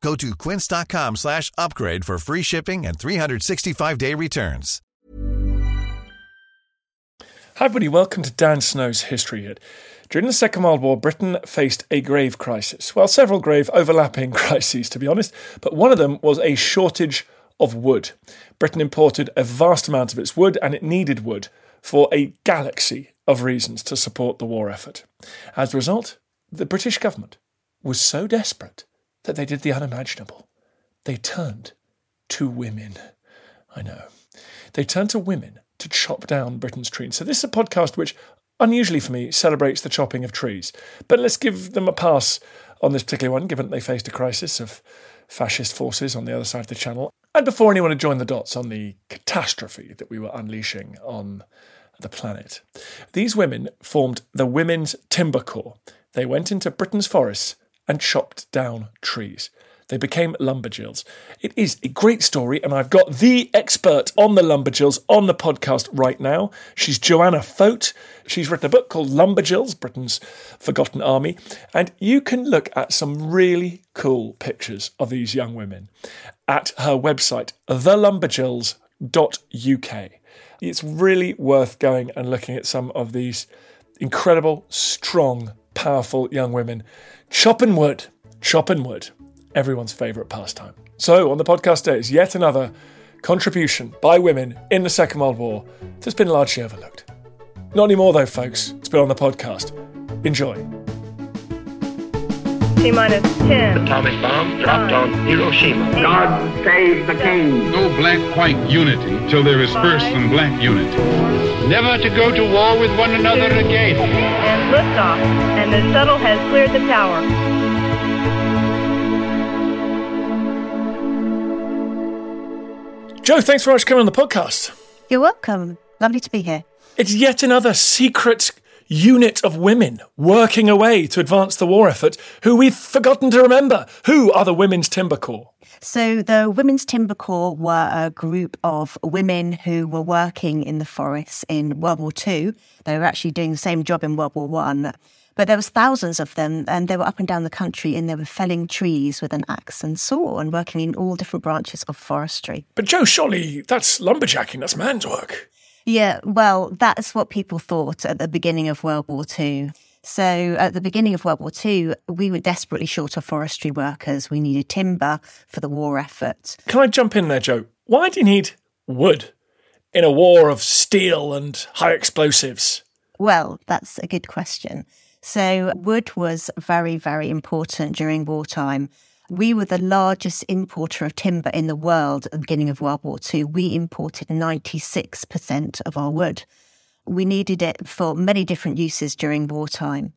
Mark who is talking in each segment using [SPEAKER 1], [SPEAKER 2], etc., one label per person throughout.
[SPEAKER 1] Go to quince.com slash upgrade for free shipping and 365-day returns.
[SPEAKER 2] Hi, everybody. Welcome to Dan Snow's History Hit. During the Second World War, Britain faced a grave crisis. Well, several grave overlapping crises, to be honest, but one of them was a shortage of wood. Britain imported a vast amount of its wood, and it needed wood for a galaxy of reasons to support the war effort. As a result, the British government was so desperate that they did the unimaginable. They turned to women. I know. They turned to women to chop down Britain's trees. So, this is a podcast which, unusually for me, celebrates the chopping of trees. But let's give them a pass on this particular one, given that they faced a crisis of fascist forces on the other side of the channel. And before anyone had joined the dots on the catastrophe that we were unleashing on the planet, these women formed the Women's Timber Corps. They went into Britain's forests and chopped down trees. They became lumberjills. It is a great story, and I've got the expert on the lumberjills on the podcast right now. She's Joanna Foat. She's written a book called Lumberjills, Britain's Forgotten Army, and you can look at some really cool pictures of these young women at her website, thelumberjills.uk. It's really worth going and looking at some of these incredible, strong, powerful young women chopping wood, chopping wood everyone's favourite pastime. So, on the podcast today yet another contribution by women in the Second World War that's been largely overlooked. Not anymore, though, folks. It's been on the podcast. Enjoy.
[SPEAKER 3] T minus 10.
[SPEAKER 4] Atomic bomb dropped on Hiroshima.
[SPEAKER 5] God save the king.
[SPEAKER 6] No black-white unity till there is first some black unity.
[SPEAKER 7] Never to go to war with one another again.
[SPEAKER 3] And liftoff. And the shuttle has cleared the tower.
[SPEAKER 2] Joe, thanks very much for coming on the podcast.
[SPEAKER 8] You're welcome. Lovely to be here.
[SPEAKER 2] It's yet another secret unit of women working away to advance the war effort who we've forgotten to remember. Who are the Women's Timber Corps?
[SPEAKER 8] So, the Women's Timber Corps were a group of women who were working in the forests in World War II. They were actually doing the same job in World War One. But there was thousands of them, and they were up and down the country, and they were felling trees with an axe and saw, and working in all different branches of forestry.
[SPEAKER 2] But Joe, surely that's lumberjacking. That's man's work.
[SPEAKER 8] Yeah, well, that's what people thought at the beginning of World War II. So, at the beginning of World War II, we were desperately short of forestry workers. We needed timber for the war effort.
[SPEAKER 2] Can I jump in there, Joe? Why do you need wood in a war of steel and high explosives?
[SPEAKER 8] Well, that's a good question. So, wood was very, very important during wartime. We were the largest importer of timber in the world at the beginning of World War II. We imported 96% of our wood. We needed it for many different uses during wartime.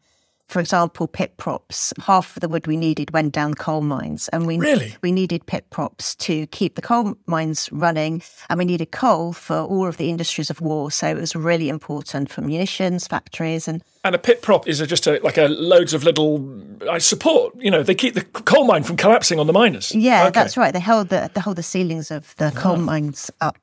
[SPEAKER 8] For example, pit props. Half of the wood we needed went down coal mines, and we
[SPEAKER 2] really?
[SPEAKER 8] we needed pit props to keep the coal mines running, and we needed coal for all of the industries of war. So it was really important for munitions factories and
[SPEAKER 2] and a pit prop is a, just a, like a loads of little I support. You know, they keep the coal mine from collapsing on the miners.
[SPEAKER 8] Yeah,
[SPEAKER 2] Okay.
[SPEAKER 8] that's right. They held the they hold the ceilings of the coal ah. mines up.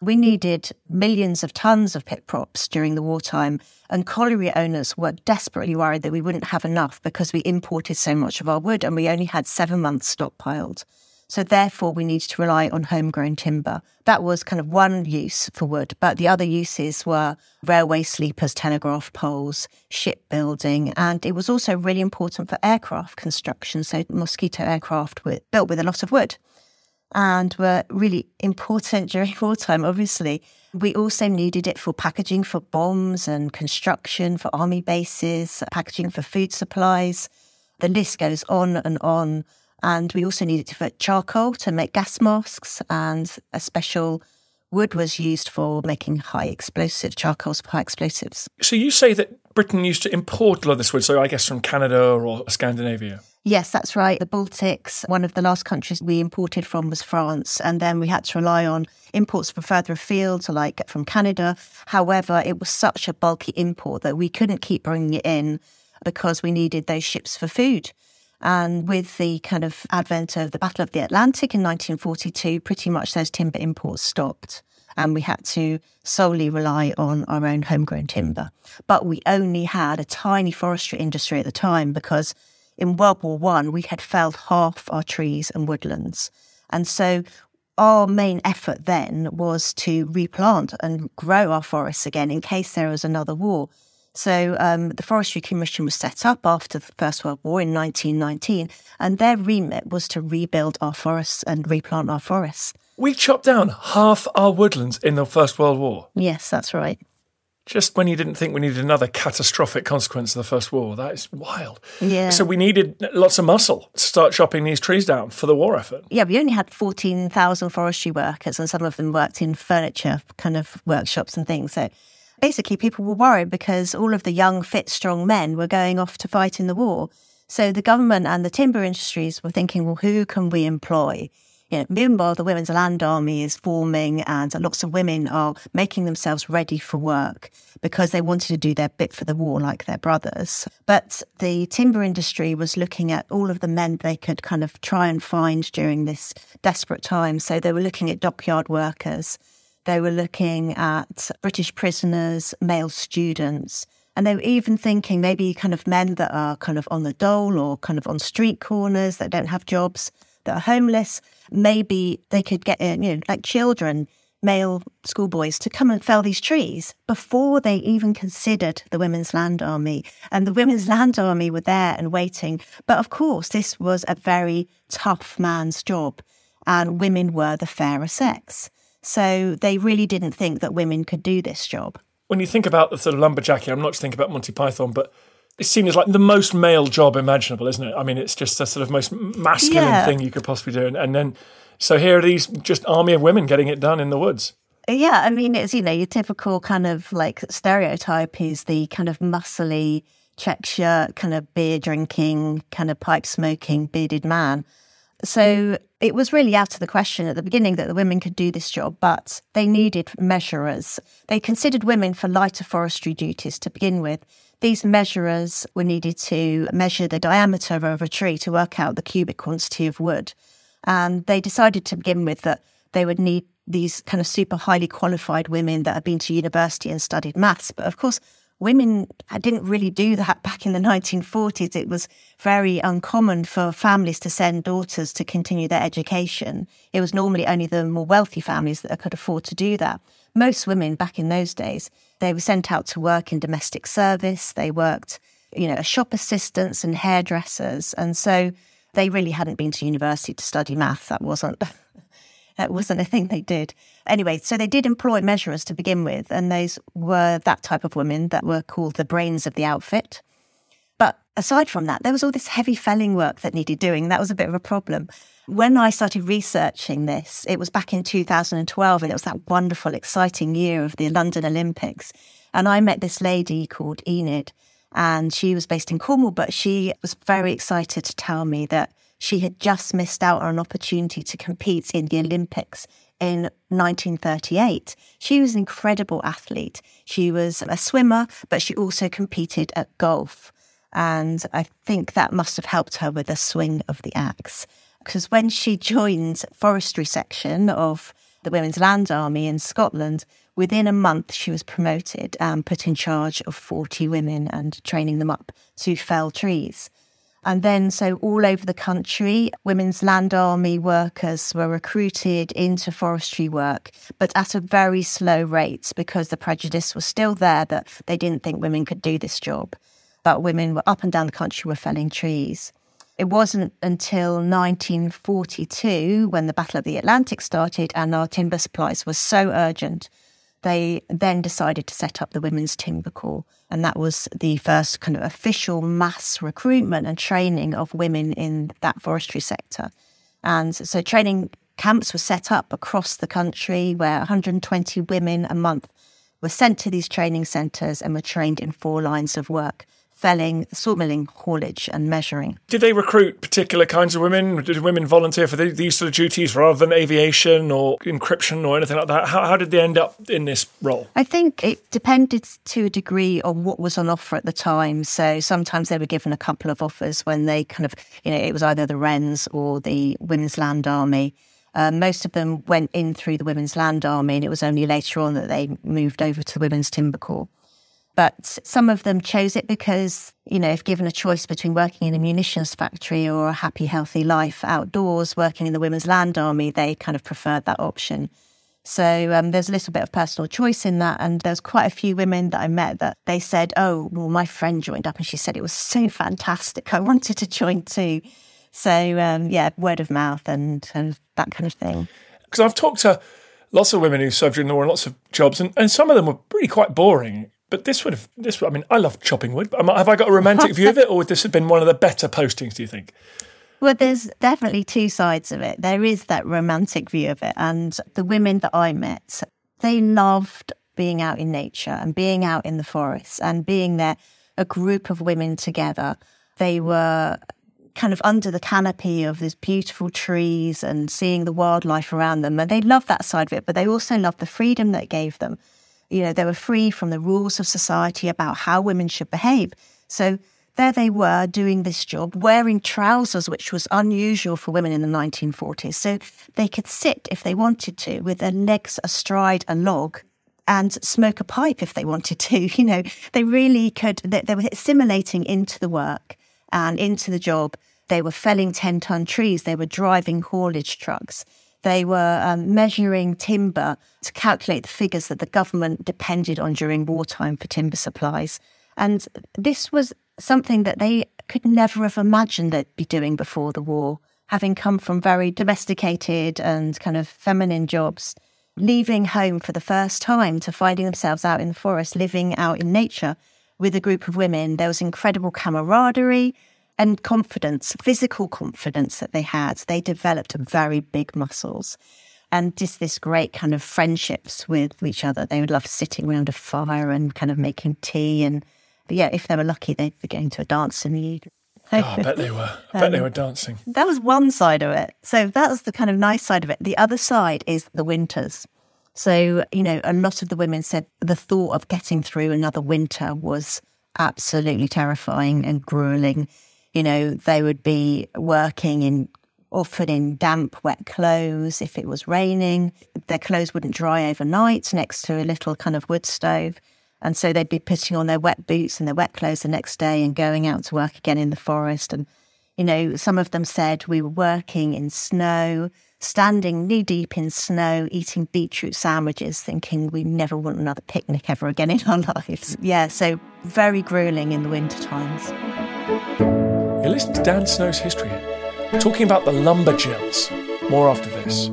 [SPEAKER 8] We needed millions of tons of pit props during the wartime, and colliery owners were desperately worried that we wouldn't have enough because we imported so much of our wood and we only had seven months stockpiled. So therefore, we needed to rely on homegrown timber. That was kind of one use for wood, but the other uses were railway sleepers, telegraph poles, shipbuilding, and it was also really important for aircraft construction. So mosquito aircraft were built with a lot of wood. And were really important during wartime, obviously. We also needed it for packaging for bombs and construction for army bases, packaging for food supplies. The list goes on and on. And we also needed it for charcoal to make gas masks, and a special wood was used for making high explosive charcoals for high explosives.
[SPEAKER 2] So you say that Britain used to import a lot of this wood, so I guess from Canada or Scandinavia.
[SPEAKER 8] Yes, that's right. The Baltics, one of the last countries we imported from was France. And then we had to rely on imports from further afield, so like from Canada. However, it was such a bulky import that we couldn't keep bringing it in because we needed those ships for food. And with the kind of advent of the Battle of the Atlantic in 1942, pretty much those timber imports stopped. And we had to solely rely on our own homegrown timber. But we only had a tiny forestry industry at the time because in World War One, we had felled half our trees and woodlands. And so our main effort then was to replant and grow our forests again in case there was another war. So um, the Forestry Commission was set up after the First World War in 1919, and their remit was to rebuild our forests and replant our forests.
[SPEAKER 2] We chopped down half our woodlands in the First World War.
[SPEAKER 8] Yes, that's right
[SPEAKER 2] just when you didn't think we needed another catastrophic consequence of the First War. That is wild.
[SPEAKER 8] Yeah.
[SPEAKER 2] So we needed lots of muscle to start chopping these trees down for the war effort.
[SPEAKER 8] Yeah, we only had 14,000 forestry workers, and some of them worked in furniture kind of workshops and things. So basically, people were worried because all of the young, fit, strong men were going off to fight in the war. So the government and the timber industries were thinking, well, who can we employ? You know, meanwhile, the Women's Land Army is forming, and lots of women are making themselves ready for work because they wanted to do their bit for the war, like their brothers. But the timber industry was looking at all of the men they could kind of try and find during this desperate time. So they were looking at dockyard workers, they were looking at British prisoners, male students. And they were even thinking maybe kind of men that are kind of on the dole or kind of on street corners that don't have jobs that are homeless. Maybe they could get, in, you know, like children, male schoolboys, to come and fell these trees before they even considered the Women's Land Army. And the Women's Land Army were there and waiting. But of course, this was a very tough man's job, and women were the fairer sex. So they really didn't think that women could do this job.
[SPEAKER 2] When you think about the sort of lumberjacking, I'm not just thinking about Monty Python, but it's seen as like the most male job imaginable, isn't it? I mean, it's just the sort of most masculine yeah. thing you could possibly do. And, and, then, so here are these just army of women getting it done in the woods.
[SPEAKER 8] Yeah, I mean, it's, you know, your typical kind of like stereotype is the kind of muscly check shirt, kind of beer drinking, kind of pipe smoking, bearded man. So it was really out of the question at the beginning that the women could do this job, but they needed measurers. They considered women for lighter forestry duties to begin with. These measurers were needed to measure the diameter of a tree to work out the cubic quantity of wood. And they decided to begin with that they would need these kind of super highly qualified women that had been to university and studied maths. But of course, women didn't really do that back in the 1940s. It was very uncommon for families to send daughters to continue their education. It was normally only the more wealthy families that could afford to do that. Most women back in those days, they were sent out to work in domestic service. They worked, you know, as shop assistants and hairdressers. And so they really hadn't been to university to study math. That wasn't that wasn't a thing they did. Anyway, so they did employ measurers to begin with, and those were that type of women that were called the brains of the outfit. But aside from that, there was all this heavy felling work that needed doing. That was a bit of a problem. When I started researching this, it was back in 2012, and it was that wonderful, exciting year of the London Olympics. And I met this lady called Enid, and she was based in Cornwall, but she was very excited to tell me that she had just missed out on an opportunity to compete in the Olympics in 1938. She was an incredible athlete. She was a swimmer, but she also competed at golf. And I think that must have helped her with the swing of the axe. Because when she joined forestry section of the Women's Land Army in Scotland, within a month she was promoted and put in charge of 40 women and training them up to fell trees. And then, so all over the country, Women's Land Army workers were recruited into forestry work, but at a very slow rate because the prejudice was still there that they didn't think women could do this job. But women were up and down the country were felling trees. It wasn't until 1942 when the Battle of the Atlantic started and our timber supplies were so urgent. They then decided to set up the Women's Timber Corps. And that was the first kind of official mass recruitment and training of women in that forestry sector. And so training camps were set up across the country where 120 women a month were sent to these training centres and were trained in four lines of work felling, sawmilling, haulage, and measuring.
[SPEAKER 2] Did they recruit particular kinds of women? Did women volunteer for the, these sort of duties rather than aviation or encryption or anything like that? How, how did they end up in this role?
[SPEAKER 8] I think it depended to a degree on what was on offer at the time. So sometimes they were given a couple of offers when they kind of, you know, it was either the Wrens or the Women's Land Army. Uh, most of them went in through the Women's Land Army, and it was only later on that they moved over to the Women's Timber Corps. But some of them chose it because, you know, if given a choice between working in a munitions factory or a happy, healthy life outdoors, working in the Women's Land Army, they kind of preferred that option. So um, there's a little bit of personal choice in that. And there's quite a few women that I met that they said, oh, well, my friend joined up and she said it was so fantastic. I wanted to join too. So, um, yeah, word of mouth and, and that kind of thing.
[SPEAKER 2] Because I've talked to lots of women who served during the war in lots of jobs, and, and some of them were really quite boring. But this would have this. I mean, I love chopping wood. Have I got a romantic view of it, or would this have been one of the better postings? Do you think?
[SPEAKER 8] Well, there's definitely two sides of it. There is that romantic view of it, and the women that I met, they loved being out in nature and being out in the forest and being there, a group of women together. They were kind of under the canopy of these beautiful trees and seeing the wildlife around them. And they loved that side of it, but they also loved the freedom that it gave them you know, they were free from the rules of society about how women should behave. So there they were doing this job, wearing trousers, which was unusual for women in the 1940s. So they could sit if they wanted to with their legs astride a log and smoke a pipe if they wanted to. You know, they really could, they, they were assimilating into the work and into the job. They were felling 10 ton trees, they were driving haulage trucks. They were um, measuring timber to calculate the figures that the government depended on during wartime for timber supplies. And this was something that they could never have imagined they'd be doing before the war, having come from very domesticated and kind of feminine jobs, leaving home for the first time to finding themselves out in the forest, living out in nature with a group of women. There was incredible camaraderie and confidence, physical confidence that they had. They developed very big muscles and just this great kind of friendships with each other. They would love sitting around a fire and kind of making tea. And yeah, if they were lucky, they'd be going to a dance in the evening.
[SPEAKER 2] Oh, I bet they were. I bet um, they were dancing.
[SPEAKER 8] That was one side of it. So that was the kind of nice side of it. The other side is the winters. So, you know, a lot of the women said the thought of getting through another winter was absolutely terrifying and grueling you know, they would be working in often in damp, wet clothes. If it was raining, their clothes wouldn't dry overnight next to a little kind of wood stove. And so they'd be putting on their wet boots and their wet clothes the next day and going out to work again in the forest. And, you know, some of them said we were working in snow, standing knee deep in snow, eating beetroot sandwiches, thinking we never want another picnic ever again in our lives. Yeah, so very grueling in the winter times.
[SPEAKER 2] You're to Dan Snow's History Hit, talking about the lumberjills. More after this.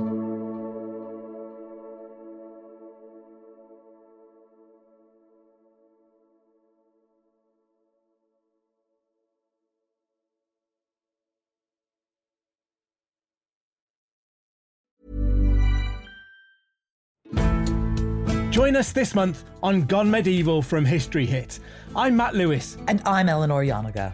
[SPEAKER 9] Join us this month on Gone Medieval from History Hit. I'm Matt Lewis.
[SPEAKER 10] And I'm Eleanor Janega.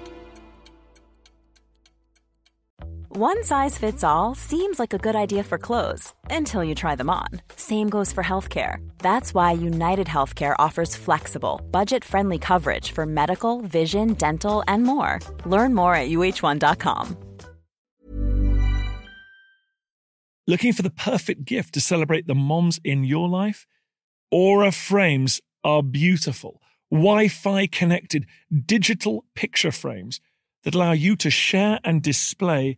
[SPEAKER 11] One size fits all seems like a good idea for clothes until you try them on. Same goes for healthcare. That's why United Healthcare offers flexible, budget friendly coverage for medical, vision, dental, and more. Learn more at uhone.com.
[SPEAKER 2] Looking for the perfect gift to celebrate the moms in your life? Aura frames are beautiful, Wi Fi connected digital picture frames that allow you to share and display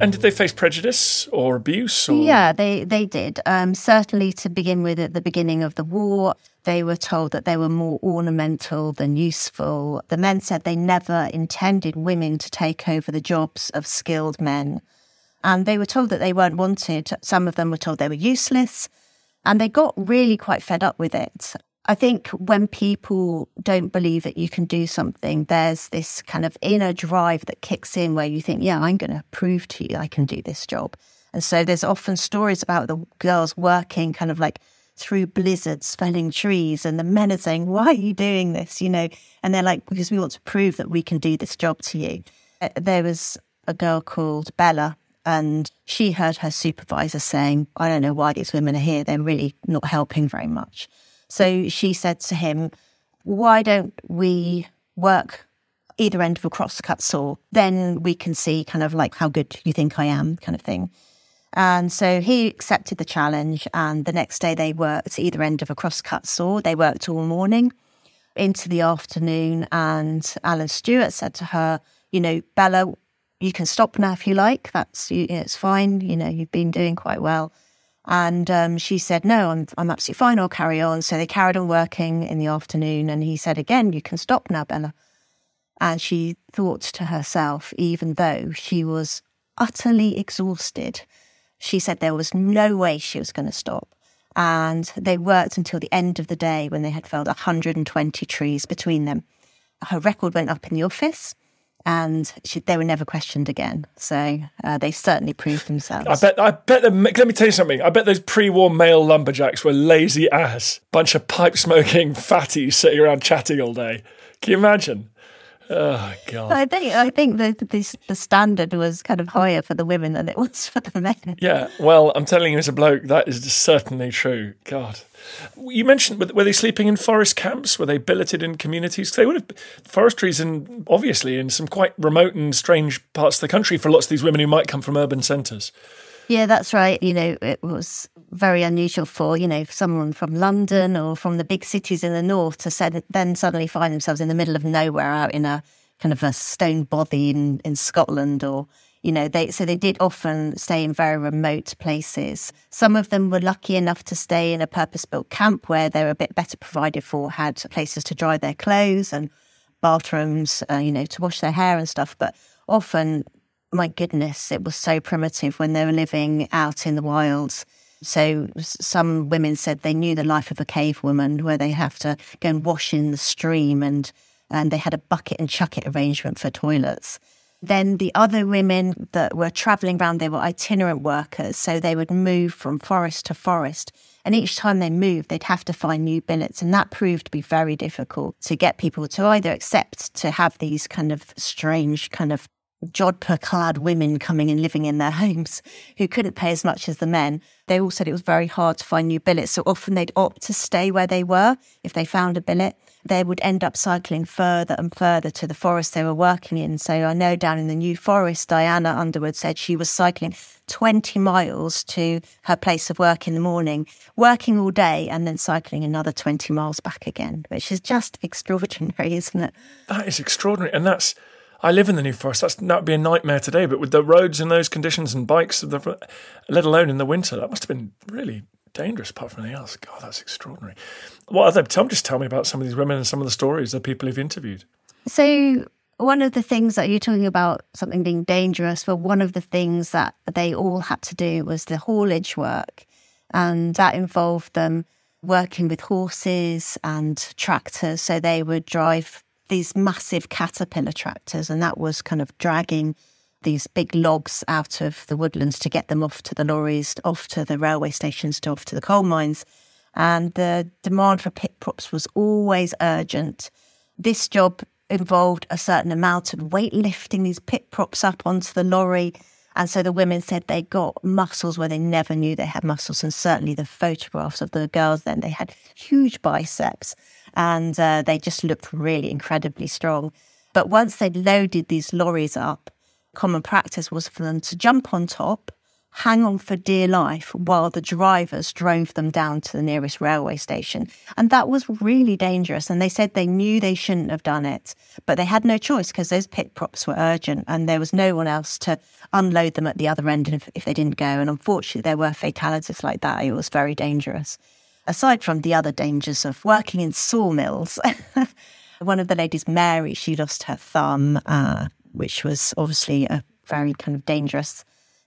[SPEAKER 2] And did they face prejudice or abuse? Or?
[SPEAKER 8] Yeah, they, they did. Um, certainly, to begin with, at the beginning of the war, they were told that they were more ornamental than useful. The men said they never intended women to take over the jobs of skilled men. And they were told that they weren't wanted. Some of them were told they were useless. And they got really quite fed up with it. I think when people don't believe that you can do something, there's this kind of inner drive that kicks in where you think, yeah, I'm going to prove to you I can do this job. And so there's often stories about the girls working kind of like through blizzards, felling trees, and the men are saying, Why are you doing this? You know, and they're like, Because we want to prove that we can do this job to you. Uh, there was a girl called Bella, and she heard her supervisor saying, I don't know why these women are here. They're really not helping very much. So she said to him, Why don't we work either end of a crosscut saw? Then we can see kind of like how good you think I am, kind of thing. And so he accepted the challenge. And the next day they worked either end of a crosscut saw. They worked all morning into the afternoon. And Alan Stewart said to her, You know, Bella, you can stop now if you like. That's you, it's fine. You know, you've been doing quite well. And um, she said, No, I'm, I'm absolutely fine. I'll carry on. So they carried on working in the afternoon. And he said, Again, you can stop now, Bella. And she thought to herself, even though she was utterly exhausted, she said there was no way she was going to stop. And they worked until the end of the day when they had felled 120 trees between them. Her record went up in the office and she, they were never questioned again. So uh, they certainly proved themselves.
[SPEAKER 2] I bet. I bet. Let me tell you something. I bet those pre-war male lumberjacks were lazy ass bunch of pipe smoking fatties sitting around chatting all day. Can you imagine? Oh God!
[SPEAKER 8] I think I think the, the the standard was kind of higher for the women than it was for the men.
[SPEAKER 2] Yeah, well, I'm telling you, as a bloke, that is certainly true. God, you mentioned were they sleeping in forest camps? Were they billeted in communities? They would have forestries and obviously in some quite remote and strange parts of the country for lots of these women who might come from urban centres.
[SPEAKER 8] Yeah, that's right. You know, it was very unusual for, you know, someone from London or from the big cities in the north to then suddenly find themselves in the middle of nowhere out in a kind of a stone bothy in, in Scotland or, you know, they so they did often stay in very remote places. Some of them were lucky enough to stay in a purpose-built camp where they were a bit better provided for, had places to dry their clothes and bathrooms, uh, you know, to wash their hair and stuff. But often my goodness, it was so primitive when they were living out in the wilds. So some women said they knew the life of a cave woman, where they have to go and wash in the stream, and and they had a bucket and chuck it arrangement for toilets. Then the other women that were traveling around, they were itinerant workers, so they would move from forest to forest. And each time they moved, they'd have to find new billets. And that proved to be very difficult to get people to either accept to have these kind of strange, kind of jodhpur clad women coming and living in their homes who couldn't pay as much as the men. They all said it was very hard to find new billets. So often they'd opt to stay where they were if they found a billet. They would end up cycling further and further to the forest they were working in. So I know down in the New Forest, Diana Underwood said she was cycling 20 miles to her place of work in the morning, working all day, and then cycling another 20 miles back again, which is just extraordinary, isn't it?
[SPEAKER 2] That is extraordinary. And that's, I live in the New Forest. That's, that would be a nightmare today. But with the roads in those conditions and bikes, let alone in the winter, that must have been really dangerous apart from anything else. God, that's extraordinary. What other, tell, just tell me about some of these women and some of the stories the people you've interviewed.
[SPEAKER 8] So, one of the things that you're talking about something being dangerous, well, one of the things that they all had to do was the haulage work. And that involved them working with horses and tractors. So they would drive these massive caterpillar tractors, and that was kind of dragging these big logs out of the woodlands to get them off to the lorries, off to the railway stations, to off to the coal mines. And the demand for pit props was always urgent. This job involved a certain amount of weight lifting these pit props up onto the lorry. And so the women said they got muscles where they never knew they had muscles. And certainly the photographs of the girls then, they had huge biceps and uh, they just looked really incredibly strong. But once they'd loaded these lorries up, common practice was for them to jump on top hang on for dear life while the drivers drove them down to the nearest railway station. And that was really dangerous. And they said they knew they shouldn't have done it, but they had no choice because those pit props were urgent and there was no one else to unload them at the other end if, if they didn't go. And unfortunately, there were fatalities like that. It was very dangerous. Aside from the other dangers of working in sawmills, one of the ladies, Mary, she lost her thumb, uh, which was obviously a very kind of dangerous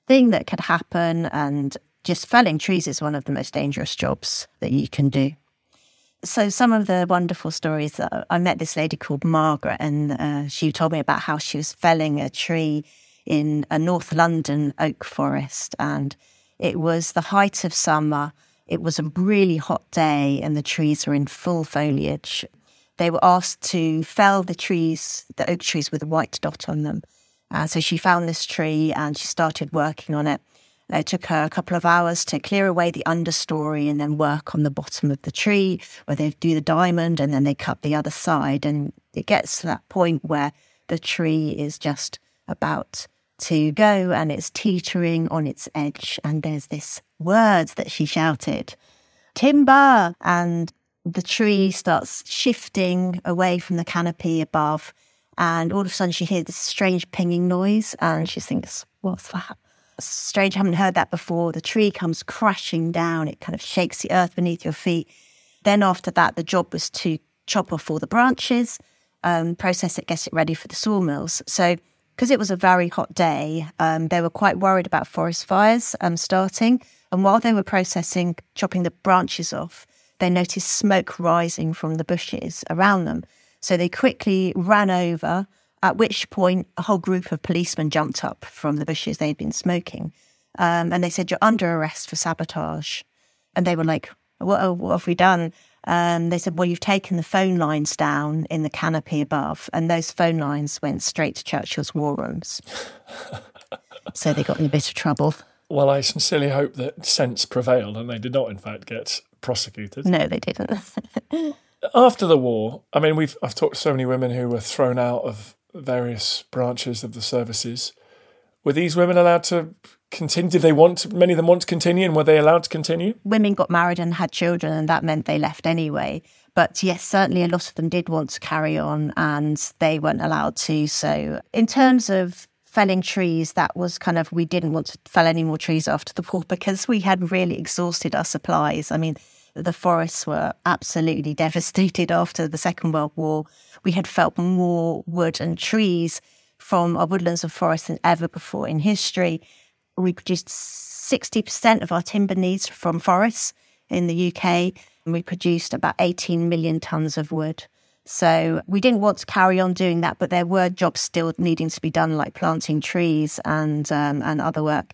[SPEAKER 8] thing that could happen. And just felling trees is one of the most dangerous jobs that you can do. So, some of the wonderful stories that I met this lady called Margaret, and uh, she told me about how she was felling a tree in a North London oak forest. And it was the height of summer. It was a really hot day, and the trees were in full foliage. They were asked to fell the trees, the oak trees with a white dot on them. Uh, so she found this tree and she started working on it. It took her a couple of hours to clear away the understory and then work on the bottom of the tree where they do the diamond and then they cut the other side. And it gets to that point where the tree is just about to go and it's teetering on its edge. And there's this word that she shouted, timber. And the tree starts shifting away from the canopy above and all of a sudden, she hears this strange pinging noise and she thinks, What's that? Strange, I haven't heard that before. The tree comes crashing down, it kind of shakes the earth beneath your feet. Then, after that, the job was to chop off all the branches, um, process it, get it ready for the sawmills. So, because it was a very hot day, um, they were quite worried about forest fires um, starting. And while they were processing, chopping the branches off, they noticed smoke rising from the bushes around them. So they quickly ran over, at which point a whole group of policemen jumped up from the bushes they'd been smoking. Um, and they said, You're under arrest for sabotage. And they were like, What, what have we done? Um, they said, Well, you've taken the phone lines down in the canopy above. And those phone lines went straight to Churchill's war rooms. so they got in a bit of trouble.
[SPEAKER 2] Well, I sincerely hope that sense prevailed and they did not, in fact, get prosecuted.
[SPEAKER 8] No, they didn't.
[SPEAKER 2] after the war, I mean, we've I've talked to so many women who were thrown out of various branches of the services. Were these women allowed to continue? Did they want to, many of them want to continue, and were they allowed to continue?
[SPEAKER 8] Women got married and had children, and that meant they left anyway. But yes, certainly a lot of them did want to carry on, and they weren't allowed to. So, in terms of felling trees, that was kind of we didn't want to fell any more trees after the war because we had really exhausted our supplies. I mean, the forests were absolutely devastated after the Second World War. We had felt more wood and trees from our woodlands and forests than ever before in history. We produced 60% of our timber needs from forests in the UK, and we produced about 18 million tonnes of wood. So we didn't want to carry on doing that, but there were jobs still needing to be done, like planting trees and um, and other work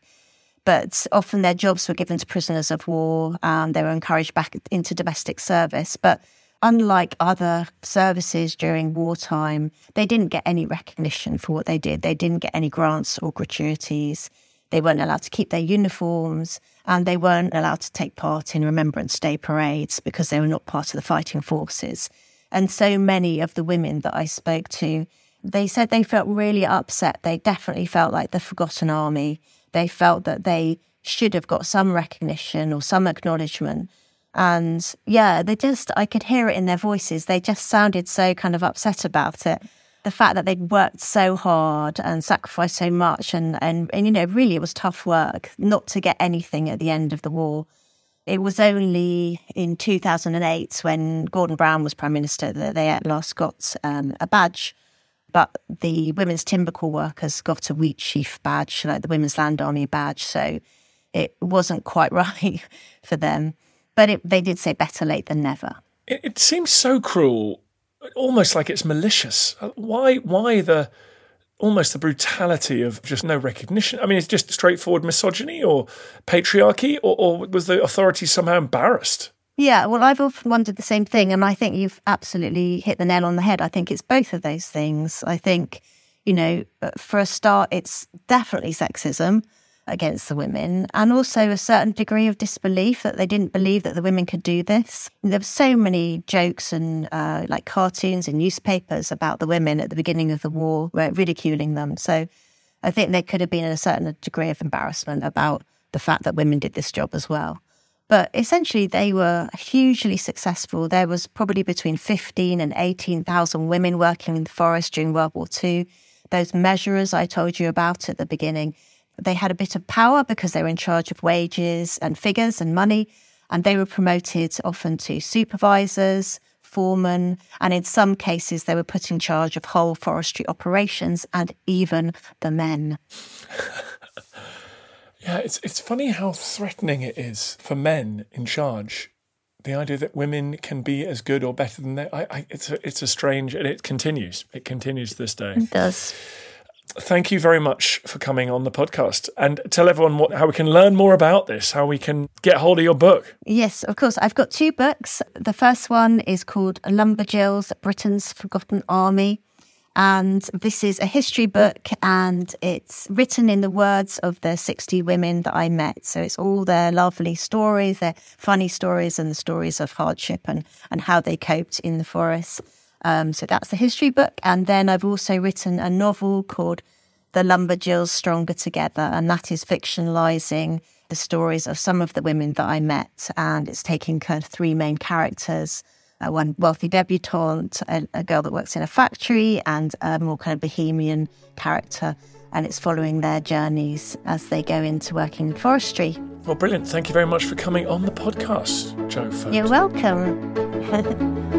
[SPEAKER 8] but often their jobs were given to prisoners of war and they were encouraged back into domestic service. But unlike other services during wartime, they didn't get any recognition for what they did. They didn't get any grants or gratuities. They weren't allowed to keep their uniforms and they weren't allowed to take part in Remembrance Day parades because they were not part of the fighting forces. And so many of the women that I spoke to, they said they felt really upset. They definitely felt like the forgotten army They felt that they should have got some recognition or some acknowledgement. And yeah, they just, I could hear it in their voices. They just sounded so kind of upset about it. The fact that they'd worked so hard and sacrificed so much, and, and, and you know, really it was tough work not to get anything at the end of the war. It was only in 2008 when Gordon Brown was Prime Minister that they at last got um, a badge. But the Women's Timber Corps workers got a Wheatsheaf badge, like the Women's Land Army badge. So it wasn't quite right for them. But it, they did say better late than never.
[SPEAKER 2] It, it seems so cruel, almost like it's malicious. Uh, why? Why the almost the brutality of just no recognition? I mean, it's just straightforward misogyny or patriarchy, or, or was the authority somehow embarrassed?
[SPEAKER 8] Yeah, well, I've often wondered the same thing, and I think you've absolutely hit the nail on the head. I think it's both of those things. I think, you know, for a start, it's definitely sexism against the women and also a certain degree of disbelief that they didn't believe that the women could do this. There were so many jokes and uh, like cartoons in newspapers about the women at the beginning of the war, ridiculing them. So I think there could have been a certain degree of embarrassment about the fact that women did this job as well. But essentially, they were hugely successful. There was probably between 15 and 18,000 women working in the forest during World War II. Those measurers I told you about at the beginning, they had a bit of power because they were in charge of wages and figures and money, and they were promoted often to supervisors, foremen, and in some cases, they were put in charge of whole forestry operations and even the men.
[SPEAKER 2] yeah, it's it's funny how threatening it is for men in charge. The idea that women can be as good or better than they, I, I, it's a, it's a strange, and it continues. It continues this day.
[SPEAKER 8] It does
[SPEAKER 2] thank you very much for coming on the podcast and tell everyone what, how we can learn more about this, how we can get hold of your book.
[SPEAKER 8] Yes, of course. I've got two books. The first one is called Lumberjills Britain's Forgotten Army. And this is a history book and it's written in the words of the 60 women that I met. So it's all their lovely stories, their funny stories, and the stories of hardship and, and how they coped in the forest. Um, so that's the history book. And then I've also written a novel called The Lumberjills Stronger Together, and that is fictionalizing the stories of some of the women that I met. And it's taking kind of three main characters Uh, one wealthy debutante, a, a girl that works in a factory, and a more kind of bohemian character. And it's following their journeys as they go into working in forestry.
[SPEAKER 2] Well, brilliant. Thank you very much for coming on the podcast, Joe.
[SPEAKER 8] You're welcome.